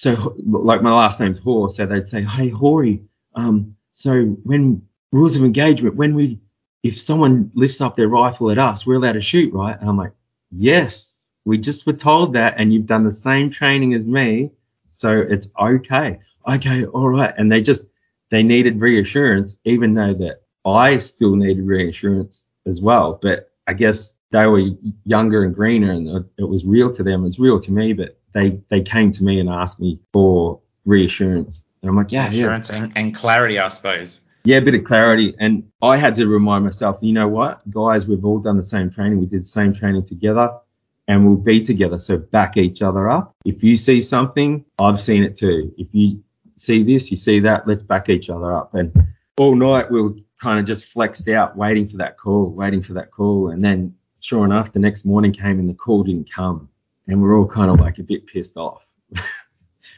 so like my last name's Haw, so they'd say, "Hey, Hoary, um, so when rules of engagement, when we, if someone lifts up their rifle at us, we're allowed to shoot, right? And I'm like, yes, we just were told that, and you've done the same training as me, so it's okay. Okay, all right. And they just, they needed reassurance, even though that I still needed reassurance as well. But I guess they were younger and greener, and it was real to them. It's real to me, but they they came to me and asked me for reassurance and I'm like, yeah, insurance yeah. And, and clarity, I suppose. Yeah, a bit of clarity. And I had to remind myself, you know what, guys, we've all done the same training. We did the same training together and we'll be together. So back each other up. If you see something, I've seen it too. If you see this, you see that, let's back each other up. And all night we were kind of just flexed out, waiting for that call, waiting for that call. And then sure enough, the next morning came and the call didn't come. And we're all kind of like a bit pissed off.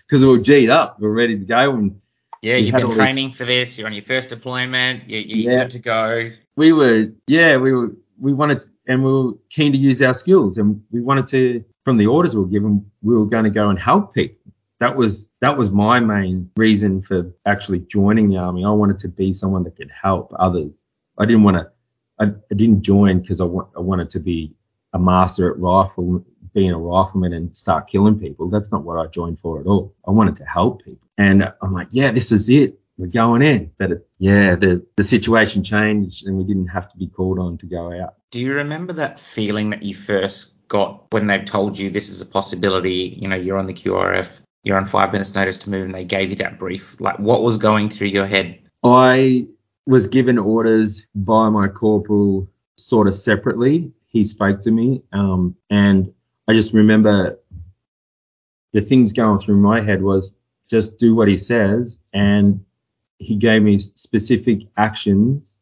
because we're G'd up, we're ready to go. And yeah, you've been training for this. You're on your first deployment. You, you're yeah. good to go. We were, yeah, we were, we wanted, to, and we were keen to use our skills, and we wanted to, from the orders we were given, we were going to go and help people. That was that was my main reason for actually joining the army. I wanted to be someone that could help others. I didn't want to. I, I didn't join because I, wa- I wanted to be a master at rifle being a rifleman and start killing people. That's not what I joined for at all. I wanted to help people. And I'm like, yeah, this is it. We're going in. But it, yeah, the, the situation changed and we didn't have to be called on to go out. Do you remember that feeling that you first got when they've told you this is a possibility? You know, you're on the QRF, you're on five minutes notice to move and they gave you that brief. Like what was going through your head? I was given orders by my corporal sort of separately. He spoke to me um, and I just remember the things going through my head was just do what he says. And he gave me specific actions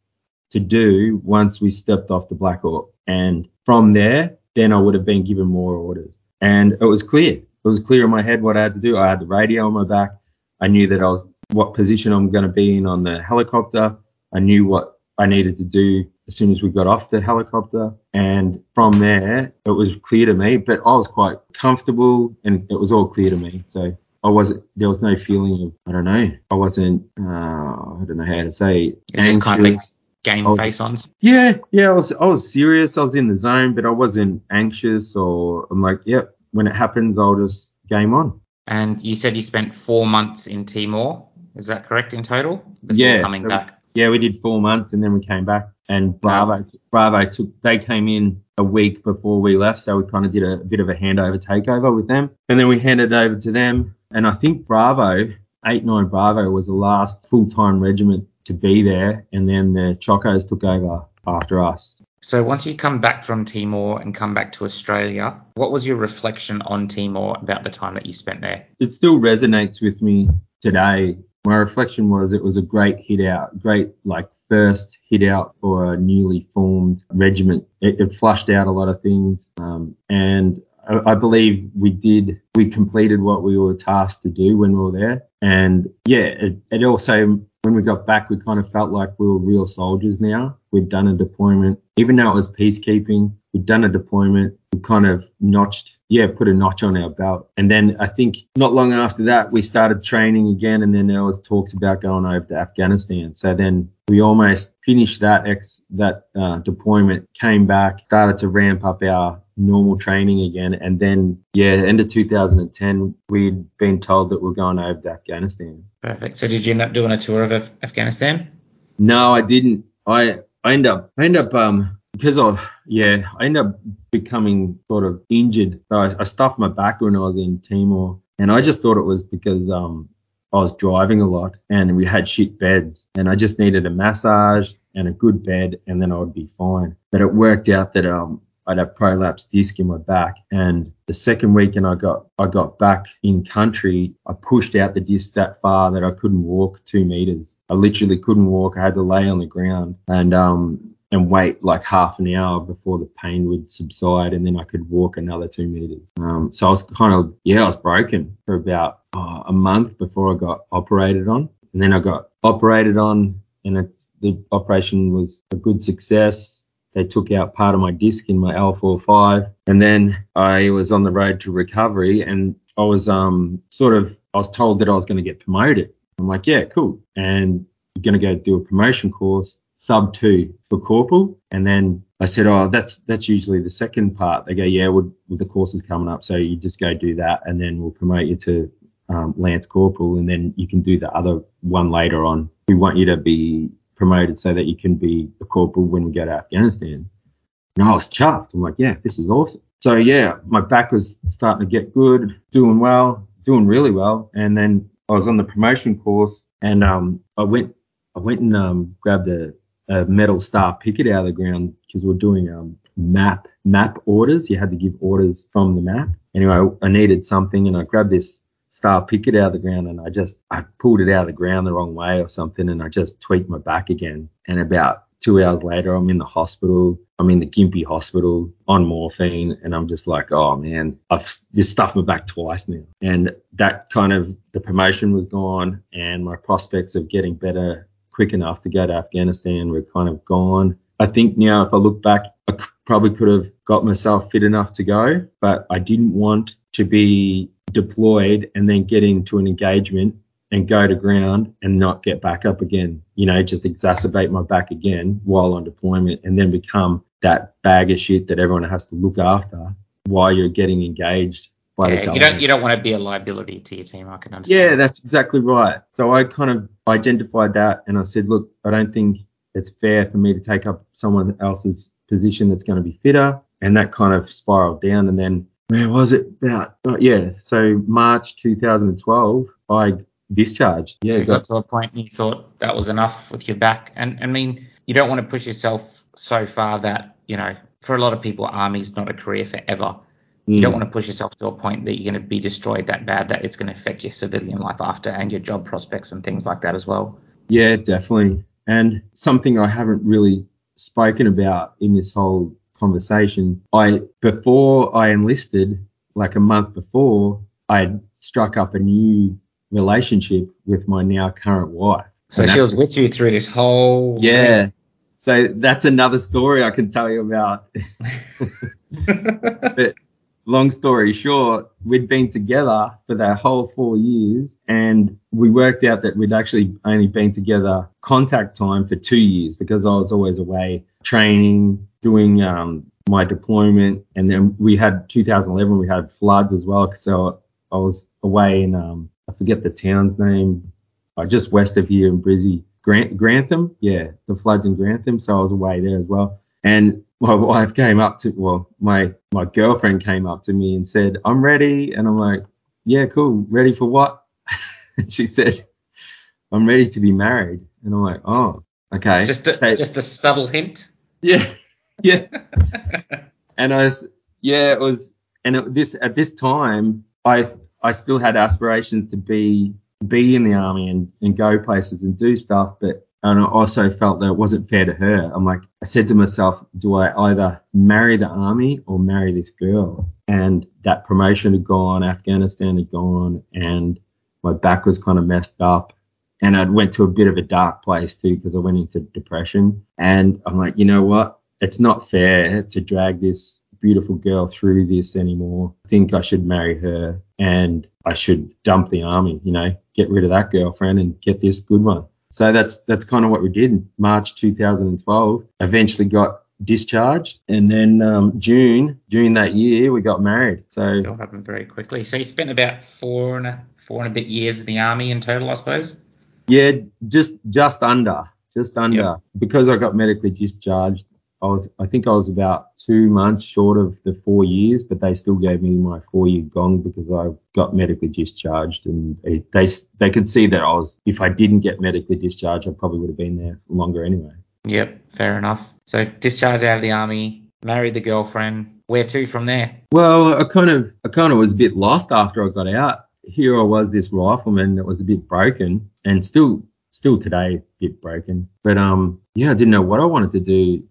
to do once we stepped off the Black Hawk. And from there, then I would have been given more orders. And it was clear. It was clear in my head what I had to do. I had the radio on my back. I knew that I was what position I'm going to be in on the helicopter. I knew what I needed to do as soon as we got off the helicopter. And from there, it was clear to me, but I was quite comfortable and it was all clear to me. So I wasn't, there was no feeling of, I don't know, I wasn't, uh, I don't know how to say, It's just kind of like game Oh. face ons. Yeah, yeah, I was, I was serious. I was in the zone, but I wasn't anxious or I'm like, yep, when it happens, I'll just game on. And you said you spent four months in Timor. Is that correct in total? Before Yeah, coming so- back. Yeah, we did four months and then we came back. And Bravo, Bravo took, they came in a week before we left. So we kind of did a, bit of a handover takeover with them. And then we handed over to them. And I think Bravo, 8-9 Bravo was the last full-time regiment to be there. And then the Chocos took over after us. So once you come back from Timor and come back to Australia, what was your reflection on Timor about the time that you spent there? It still resonates with me today. My reflection was it was a great hit out, great like first hit out for a newly formed regiment. It, it flushed out a lot of things, um, and I, I believe we did. We completed what we were tasked to do when we were there, and yeah, it, it also when we got back, we kind of felt like we were real soldiers now. We'd done a deployment, even though it was peacekeeping. We'd done a deployment. We kind of notched, yeah, put a notch on our belt. And then I think not long after that, we started training again. And then there was talks about going over to Afghanistan. So then we almost finished that ex that uh, deployment, came back, started to ramp up our normal training again. And then, yeah, end of 2010, we'd been told that we're going over to Afghanistan. Perfect. So did you end up doing a tour of Af- Afghanistan? No, I didn't. I I end up I end up um because I yeah I end up becoming sort of injured. So I, I stuffed my back when I was in Timor, and I just thought it was because um I was driving a lot and we had shit beds, and I just needed a massage and a good bed, and then I would be fine. But it worked out that um I'd have prolapse disc in my back, and the second weekend I got I got back in country, I pushed out the disc that far that I couldn't walk two meters. I literally couldn't walk. I had to lay on the ground and um and wait like half an hour before the pain would subside, and then I could walk another two meters. Um, so I was kind of yeah, I was broken for about uh, a month before I got operated on, and then I got operated on, and it's the operation was a good success they took out part of my disc in my L45 and then I was on the road to recovery and I was um sort of I was told that I was going to get promoted. I'm like, yeah, cool. And you're going to go do a promotion course sub 2 for corporal and then I said, "Oh, that's that's usually the second part." They go, "Yeah, well, the course is coming up, so you just go do that and then we'll promote you to um, Lance Corporal and then you can do the other one later on. We want you to be promoted so that you can be a corporal when we go to Afghanistan. And I was chuffed. I'm like, yeah, this is awesome. So yeah, my back was starting to get good, doing well, doing really well. And then I was on the promotion course and um, I went I went and um, grabbed a, a metal star picket out of the ground because we're doing um, map map orders. You had to give orders from the map. Anyway, I needed something and I grabbed this star picket out of the ground and I just I pulled it out of the ground the wrong way or something and I just tweaked my back again. And about two hours later I'm in the hospital. I'm in the Gympie hospital on morphine and I'm just like, oh man, I've this stuffed my back twice now. And that kind of the promotion was gone and my prospects of getting better quick enough to go to Afghanistan. We're kind of gone. I think now if I look back, I c- probably could have got myself fit enough to go, but I didn't want to be deployed and then get into an engagement and go to ground and not get back up again. You know, just exacerbate my back again while on deployment and then become that bag of shit that everyone has to look after while you're getting engaged by the Yeah, you don't you don't want to be a liability to your team. I can understand. Yeah, that's exactly right. So I kind of identified that and I said, look, I don't think it's fair for me to take up someone else's position that's going to be fitter. And that kind of spiraled down. And then where was it? About, uh, yeah, so March 2012, I discharged. Yeah, So you got, got to a point and you thought that was enough with your back. And I mean, you don't want to push yourself so far that, you know, for a lot of people, army's not a career forever. You Mm. don't want to push yourself to a point that you're going to be destroyed that bad that it's going to affect your civilian life after and your job prospects and things like that as well. Yeah, definitely. And something I haven't really spoken about in this whole conversation, I before I enlisted, like a month before, I had struck up a new relationship with my now current wife. So she was with you through this whole. Yeah. So that's another story I can tell you about. but long story short, we'd been together for that whole four years and we worked out that we'd actually only been together contact time for two years because I was always away training, doing um, my deployment. And then we had 2011, we had floods as well. So I was away in, um, I forget the town's name, uh, just west of here in Brizzy. Grant, Grantham, yeah, the floods in Grantham. So I was away there as well. And my wife came up to, well, my my girlfriend came up to me and said, "I'm ready," and I'm like, "Yeah, cool. Ready for what?" and she said, "I'm ready to be married," and I'm like, "Oh, okay." Just a, just a subtle hint. Yeah, yeah. and I was, yeah, it was, and it, this at this time, I I still had aspirations to be be in the army and, and go places and do stuff, but and I also felt that it wasn't fair to her. I'm like, I said to myself, do I either marry the army or marry this girl? And that promotion had gone, Afghanistan had gone, and my back was kind of messed up. And I went to a bit of a dark place too because I went into depression. And I'm like, you know what? It's not fair to drag this beautiful girl through this anymore. I think I should marry her and I should dump the army, you know, get rid of that girlfriend and get this good one. So that's that's kind of what we did. March 2012, eventually got discharged, and then um, June June that year we got married. So it all happened very quickly. So you spent about four and a four and a bit years in the army in total, I suppose. Yeah, just just under, just under, yep. because I got medically discharged. I was I think I was about two months short of the four years, but they still gave me my four year gong because I got medically discharged, and they, they they could see that I was if I didn't get medically discharged, I probably would have been there longer anyway. Yep, fair enough. So discharged out of the army, married the girlfriend. Where to from there? Well, I kind of I kind of was a bit lost after I got out. Here I was, this rifleman that was a bit broken, and still still today a bit broken. But um, yeah, I didn't know what I wanted to do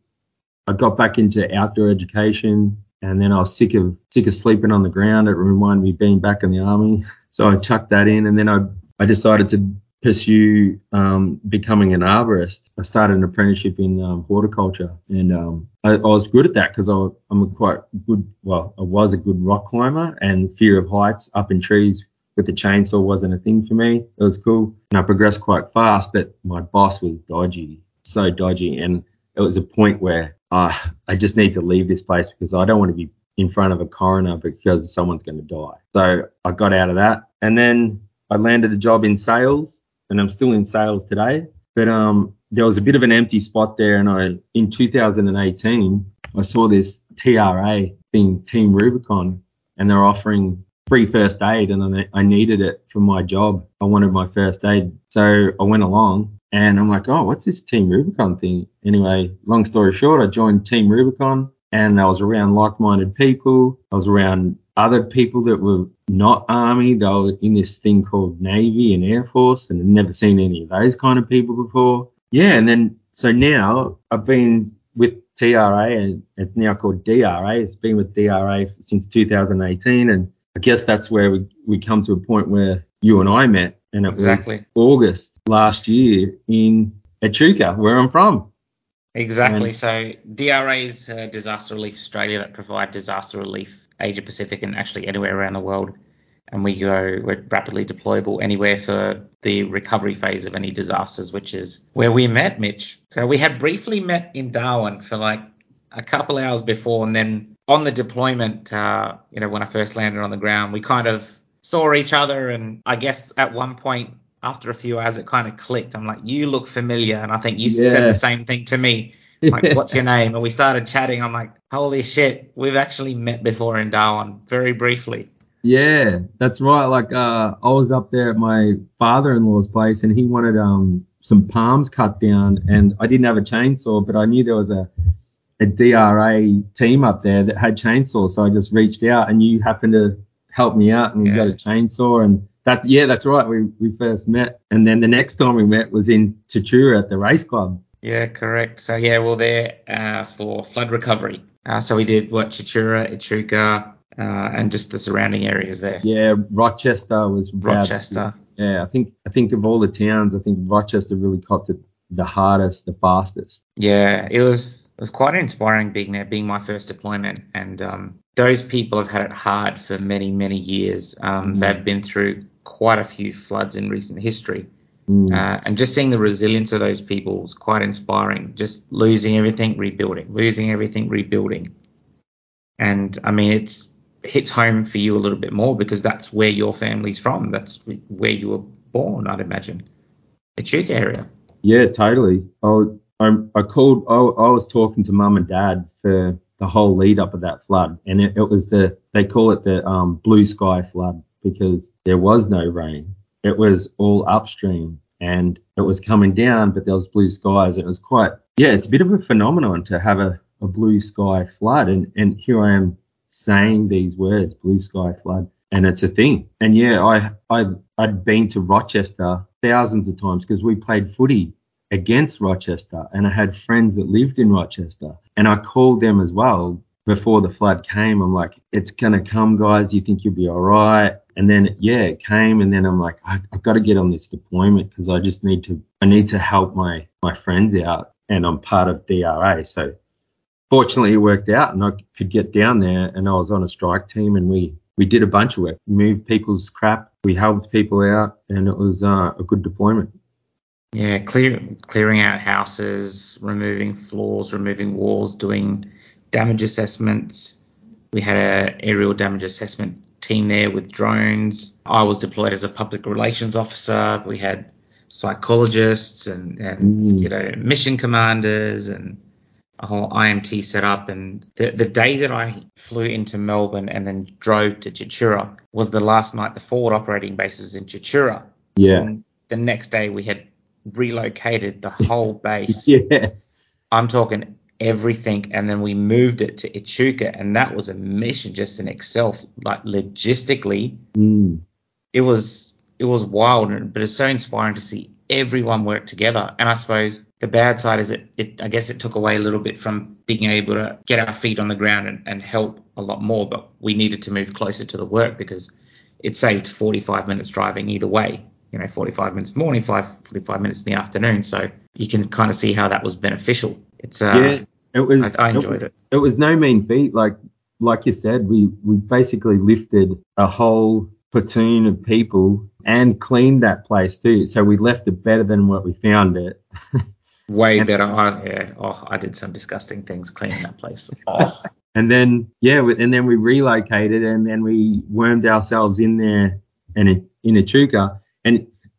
I got back into outdoor education and then I was sick of sick of sleeping on the ground. It reminded me of being back in the army. So I chucked that in and then I I decided to pursue um, becoming an arborist. I started an apprenticeship in um, horticulture and um, I, I, was good at that because I'm a quite good, well, I was a good rock climber and fear of heights up in trees with the chainsaw wasn't a thing for me. It was cool and I progressed quite fast, but my boss was dodgy, so dodgy. And it was a point where uh, I just need to leave this place because I don't want to be in front of a coroner because someone's going to die. So I got out of that. And then I landed a job in sales and I'm still in sales today. But um, there was a bit of an empty spot there. And I, in 2018, I saw this TRA thing, Team Rubicon, and they're offering free first aid. And I needed it for my job. I wanted my first aid. So I went along and I'm like, oh, what's this Team Rubicon thing? Anyway, long story short, I joined Team Rubicon and I was around like minded people. I was around other people that were not Army. They were in this thing called Navy and Air Force and I'd never seen any of those kind of people before. Yeah. And then, so now I've been with TRA and it's now called DRA. It's been with DRA since 2018. And I guess that's where we, we come to a point where you and I met and it exactly. was August last year in Echuca, where I'm from. Exactly. And so DRA is uh, Disaster Relief Australia that provide disaster relief Asia Pacific and actually anywhere around the world. And we go we're rapidly deployable anywhere for the recovery phase of any disasters, which is where we met Mitch. So we had briefly met in Darwin for like a couple hours before, and then on the deployment, uh, you know, when I first landed on the ground, we kind of saw each other, and I guess at one point after a few hours it kind of clicked. I'm like, you look familiar, and I think you yeah. said the same thing to me. like, what's your name? And we started chatting. I'm like, holy shit, we've actually met before in Darwin, very briefly. Yeah, that's right. Like, uh, I was up there at my father-in-law's place, and he wanted um some palms cut down, and I didn't have a chainsaw, but I knew there was a a DRA team up there that had chainsaws, so I just reached out, and you happened to helped me out and we yeah. got a chainsaw and that's yeah, that's right. We we first met, and then the next time we met was in Tatura at the race club. Yeah, correct. So yeah, well there uh, for flood recovery. Uh, so we did what Tatura, Echuca, uh, and just the surrounding areas there. Yeah, Rochester was bad. Rochester. Yeah, I think I think of all the towns, I think Rochester really copped it the hardest, the fastest. Yeah, it was it was quite inspiring being there, being my first deployment, and um, those people have had it hard for many many years. Um, Mm. They've been through quite a few floods in recent history, Mm. uh, and just seeing the resilience of those people was quite inspiring. Just losing everything, rebuilding, losing everything, rebuilding, and I mean it's hits home for you a little bit more because that's where your family's from. That's where you were born, I'd imagine, the Echuca area. Yeah, totally. I, I, I called, I, I was talking to mum and dad for the whole lead up of that flood. And it, it was the, they call it the um, blue sky flood because there was no rain. It was all upstream and it was coming down, but there was blue skies. It was quite, yeah, it's a bit of a phenomenon to have a, a blue sky flood. And, and here I am saying these words, blue sky flood. And it's a thing. And yeah, I, I, I'd been to Rochester thousands of times because we played footy against Rochester and I had friends that lived in Rochester and I called them as well before the flood came. I'm like, it's going to come, guys. Do you think you'll be all right? And then, yeah, it came. And then I'm like, I, I've got to get on this deployment because I just need to, I need to help my, my friends out and I'm part of DRA. So fortunately it worked out and I could get down there and I was on a strike team and we, we did a bunch of work, moved people's crap. We helped people out and it was uh, a good deployment. Yeah, clear, clearing out houses, removing floors, removing walls, doing damage assessments. We had an aerial damage assessment team there with drones. I was deployed as a public relations officer. We had psychologists and, and Mm. you know mission commanders and a whole IMT set up. And the, the day that I flew into Melbourne and then drove to Tatura was the last night the forward operating base was in Tatura. Yeah. And the next day we had relocated the whole base. Yeah. I'm talking everything, and then we moved it to Echuca, and that was a mission just in itself. Like logistically, Mm. it was it was wild, but it's so inspiring to see everyone work together. And I suppose the bad side is it, it I guess it took away a little bit from being able to get our feet on the ground and, and help a lot more. But we needed to move closer to the work because it saved 45 minutes driving either way. You know, 45 minutes in the morning, five, 45 minutes in the afternoon. So you can kind of see how that was beneficial. It's uh, yeah. It was. I, I enjoyed was, it. It was no mean feat. Like like you said, we we basically lifted a whole platoon of people and cleaned that place too. So we left it better than what we found it. Way And- better. I, yeah. Oh, I did some disgusting things cleaning that place. Oh. And then yeah, and then we relocated and then we wormed ourselves in there and in, in Echuca.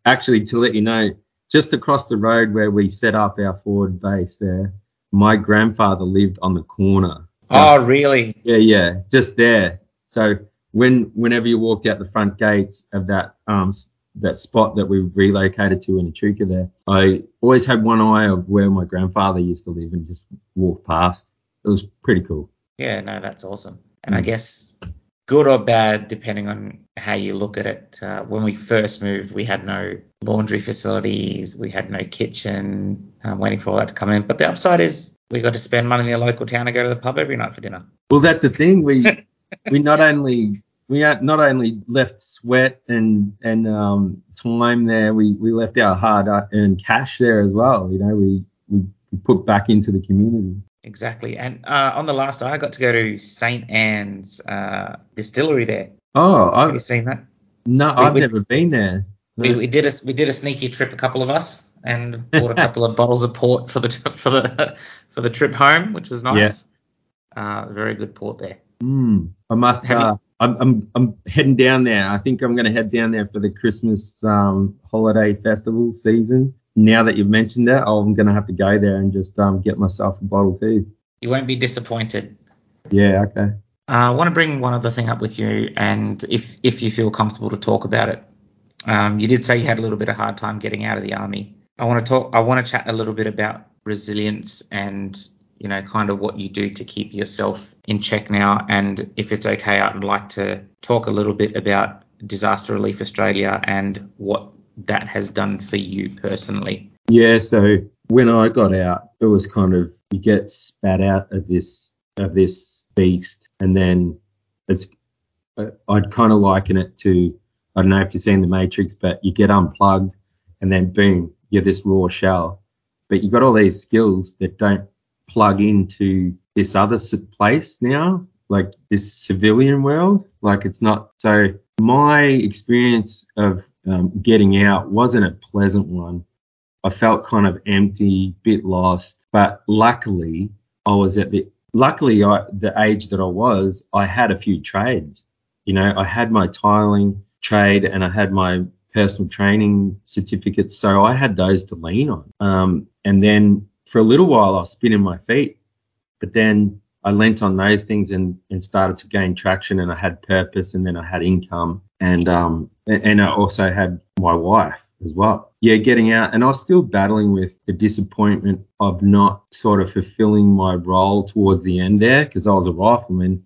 Actually, to let you know, just across the road where we set up our forward base there, my grandfather lived on the corner. oh, really? Yeah, yeah, just there. So when whenever you walked out the front gates of that um that spot that we relocated to in Echuca there, I always had one eye of where my grandfather used to live and just walk past. It was pretty cool. Yeah, no, that's awesome. And I Mm. guess good or bad, depending on how you look at it. Uh, when we first moved, we had no laundry facilities, we had no kitchen, um, waiting for all that to come in. But the upside is we got to spend money in the local town and go to the pub every night for dinner. Well, that's the thing. We we not only we not only left sweat and and um, time there, we we left our hard earned cash there as well. You know, we we, we put back into the community. Exactly. And uh, on the last day, I got to go to St. Anne's uh, distillery there. Oh, Have you I've seen that? no, We- I've we- never been there. We, we did a we did a sneaky trip, a couple of us, and bought a couple of bottles of port for the for the for the trip home, which was nice. Uh, very good port there. Mm, I must. Have you- Uh, I'm, I'm I'm heading down there. I think I'm going to head down there for the Christmas um, holiday festival season. Now that you've mentioned that, I'm going to have to go there and just um, get myself a bottle too. You won't be disappointed. Yeah. Okay. Uh, I want to bring one other thing up with you, and if if you feel comfortable to talk about it, um, you did say you had a little bit of hard time getting out of the army. I want to talk. I want to chat a little bit about resilience and you know kind of what you do to keep yourself in check now. And if it's okay, I'd like to talk a little bit about Disaster Relief Australia and what that has done for you personally. Yeah. So when I got out, it was kind of you get spat out of this of this beast, and then it's uh, I'd kind of liken it to I don't know if you've seen The Matrix, but you get unplugged and then boom, you're this raw shell. But you've got all these skills that don't plug into this other place now, like this civilian world. Like it's not. So my experience of um, getting out wasn't a pleasant one. I felt kind of empty, bit lost, but luckily I was at the luckily I, the age that I was, I had a few trades. You know, I had my tiling trade and I had my personal training certificates, so I had those to lean on. Um, and then for a little while I was spinning my feet, but then I lent on those things and, and started to gain traction and I had purpose and then I had income and um and I also had my wife as well. Yeah, getting out and I was still battling with the disappointment of not sort of fulfilling my role towards the end there because I was a rifleman,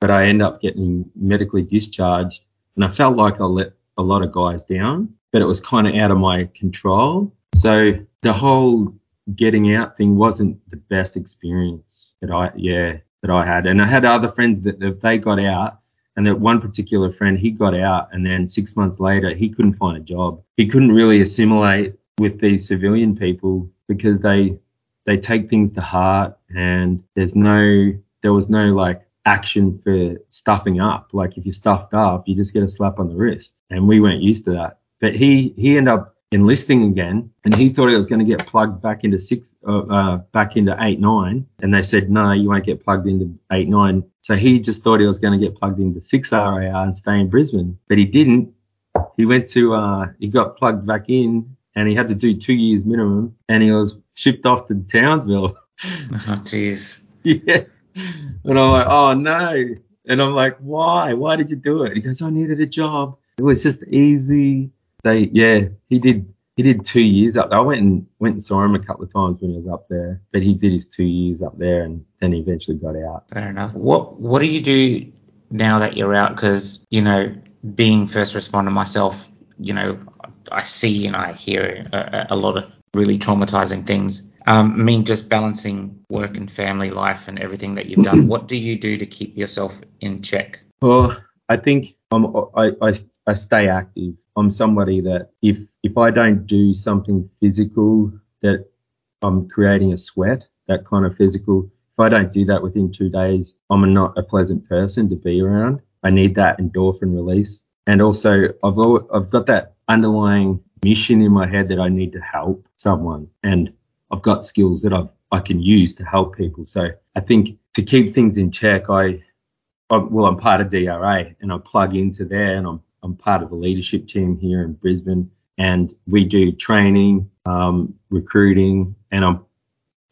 but I end up getting medically discharged and I felt like I let a lot of guys down, but it was kind of out of my control. So the whole getting out thing wasn't the best experience that I yeah that I had, and I had other friends that, they got out and that one particular friend, he got out, and then six months later, he couldn't find a job. He couldn't really assimilate with these civilian people because they they take things to heart, and there's no there was no like action for stuffing up. Like if you stuffed up, you just get a slap on the wrist, and we weren't used to that. But he he ended up enlisting again, and he thought he was going to get plugged back into six, uh, uh, back into eight nine, and they said no, you won't get plugged into eight nine. So he just thought he was going to get plugged into six RAR and stay in Brisbane, but he didn't. He went to, uh, he got plugged back in, and he had to do two years minimum, and he was shipped off to Townsville. Oh, jeez. yeah. And I'm like, oh no. And I'm like, why? Why did you do it? He goes, I needed a job. It was just easy they yeah he did he did two years up there. I went and went and saw him a couple of times when he was up there, but he did his two years up there and then he eventually got out. Fair enough. What what do you do now that you're out? Because you know, being first responder myself, you know, I see and I hear a, a lot of really traumatizing things. Um, I mean, just balancing work and family life and everything that you've done. what do you do to keep yourself in check? Well, I think I'm, I, I I stay active. I'm somebody that if if I don't do something physical that I'm creating a sweat, that kind of physical. If I don't do that within two days, I'm not a pleasant person to be around. I need that endorphin release, and also I've I've got that underlying mission in my head that I need to help someone, and I've got skills that I've I can use to help people. So I think to keep things in check, I, I well I'm part of DRA and I plug into there and I'm I'm part of the leadership team here in Brisbane, and we do training, um, recruiting, and I'm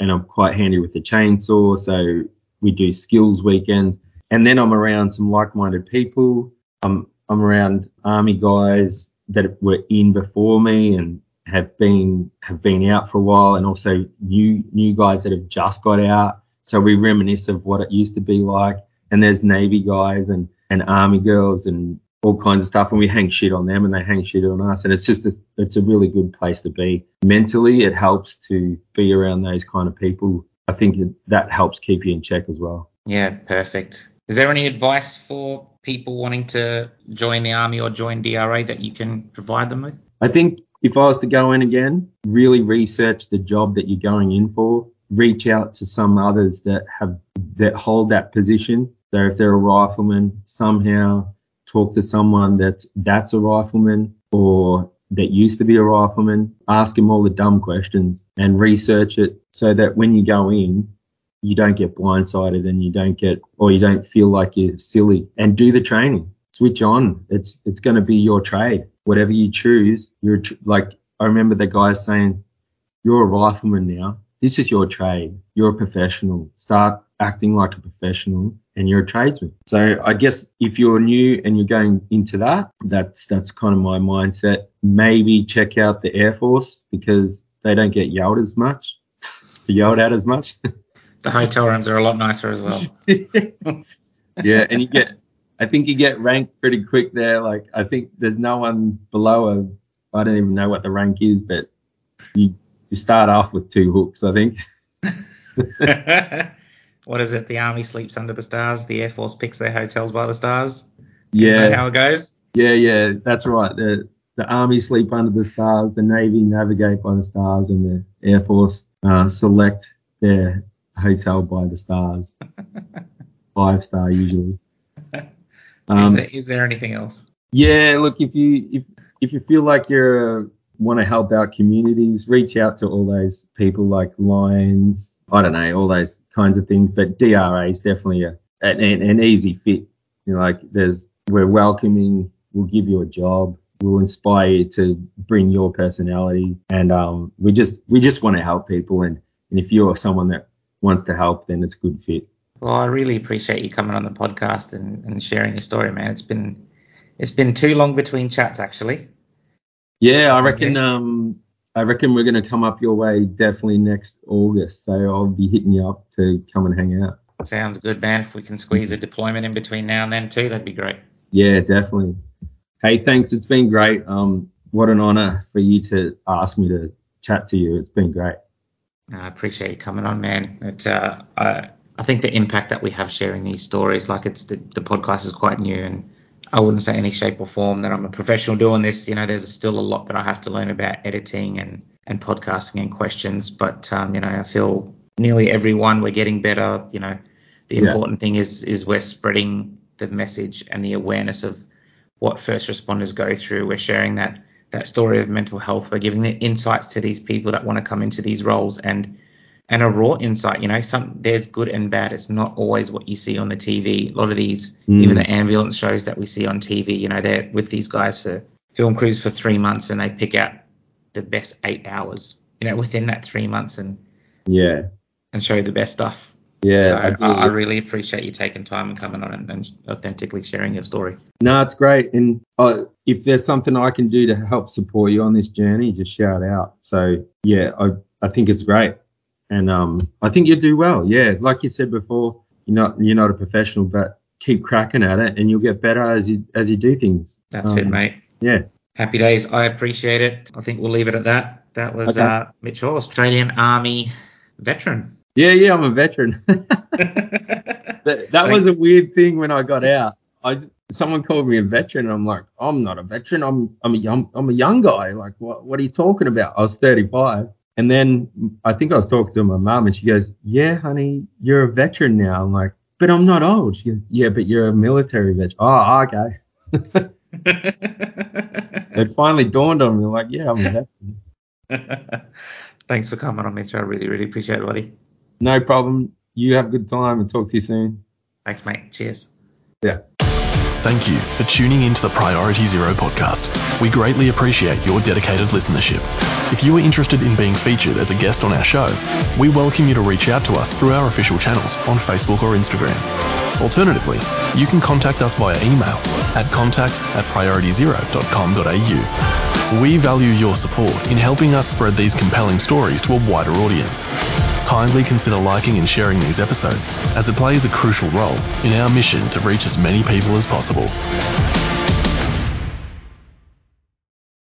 and I'm quite handy with the chainsaw, so we do skills weekends, and then I'm around some like-minded people. I'm I'm around army guys that were in before me and have been have been out for a while, and also new new guys that have just got out. So we reminisce of what it used to be like. And there's Navy guys and and Army girls and all kinds of stuff and we hang shit on them and they hang shit on us and it's just a, it's a really good place to be. Mentally it helps to be around those kind of people. I think that helps keep you in check as well. Yeah perfect. Is there any advice for people wanting to join the army or join dra that you can provide them with? I think if i was to go in again really research the job that you're going in for. Reach out to some others that have that hold that position. So if they're a rifleman somehow talk to someone that's that's a rifleman or that used to be a rifleman, ask him all the dumb questions and research it so that when you go in, you don't get blindsided and you don't get or you don't feel like you're silly and do the training. Switch on. It's it's going to be your trade. Whatever you choose, you're like I remember the guy saying, "You're a rifleman now. This is your trade. You're a professional. Start acting like a professional and you're a tradesman. So I guess if you're new and you're going into that, that's that's kind of my mindset. Maybe check out the Air Force because they don't get yelled as much, yelled at as much. The hotel rooms are a lot nicer as well. yeah, and you get, I think you get ranked pretty quick there. Like I think there's no one below a, I don't even know what the rank is, but you you start off with two hooks, I think. What is it? The army sleeps under the stars. The air force picks their hotels by the stars. Yeah. how it goes? Yeah, yeah, that's right. The the army sleep under the stars, the navy navigate by the stars, and the air force uh, select their hotel by the stars. Five star usually. is, Um, there, is there anything else? yeah, look, if you if if you feel like you're want to help out communities, reach out to all those people like Lions, I don't know, all those kinds of things. But DRA is definitely a, an, an easy fit. You know, like there's we're welcoming, we'll give you a job, we'll inspire you to bring your personality, and um, we just we just want to help people. And, and if you're someone that wants to help, then it's a good fit. Well, I really appreciate you coming on the podcast and, and sharing your story, man. It's been it's been too long between chats, actually. Yeah, I reckon um I reckon we're gonna come up your way definitely next August. So I'll be hitting you up to come and hang out. Sounds good, man. If we can squeeze a deployment in between now and then too, that'd be great. Yeah, definitely. Hey, thanks. It's been great. Um, what an honor for you to ask me to chat to you. It's been great. I appreciate you coming on, man. It's uh, I I think the impact that we have sharing these stories, like it's the, the podcast is quite new, and I wouldn't say any shape or form that I'm a professional doing this. You know, there's still a lot that I have to learn about editing and and podcasting and questions, but um, you know, I feel nearly everyone we're getting better. You know, the Yeah. important thing is is we're spreading the message and the awareness of what first responders go through. We're sharing that that story of mental health. We're giving the insights to these people that want to come into these roles and and a raw insight. You know, some there's good and bad. It's not always what you see on the TV. A lot of these, Mm. even the ambulance shows that we see on TV, you know, they're with these guys for film crews for three months and they pick out the best eight hours, you know, within that three months and Yeah. and show the best stuff. Yeah. so I I. Really appreciate you taking time and coming on and, and authentically sharing your story. No, it's great. And uh, if there's something I can do to help support you on this journey, just shout out. So yeah, I I think it's great, and um I think you do well. Yeah, like you said before, you're not you're not a professional, but keep cracking at it, and you'll get better as you as you do things. That's it, Um, mate. Yeah. Happy days. I appreciate it. I think we'll leave it at that. That was Okay. uh, Mitch Haw, Australian Army veteran. Yeah, yeah, I'm a veteran. that that was a weird thing when I got out. I someone called me a veteran, and I'm like, I'm not a veteran. I'm I'm a young I'm a young guy. Like, what what are you talking about? I was 35, and then I think I was talking to my mum, and she goes, Yeah, honey, you're a veteran now. I'm like, but I'm not old. She goes, Yeah, but you're a military veteran. Oh, okay. It finally dawned on me, like, yeah, I'm a veteran. Thanks for coming on, Mitch. I really, really appreciate it, buddy. No problem. You have a good time, and talk to you soon. Thanks, mate. Cheers. Yeah. Thank you for tuning in to the Priority Zero podcast. We greatly appreciate your dedicated listenership. If you are interested in being featured as a guest on our show, we welcome you to reach out to us through our official channels on Facebook or Instagram. Alternatively, you can contact us via email at contact at priorityzero.com.au. We value your support in helping us spread these compelling stories to a wider audience. Kindly consider liking and sharing these episodes, as it plays a crucial role in our mission to reach as many people as possible.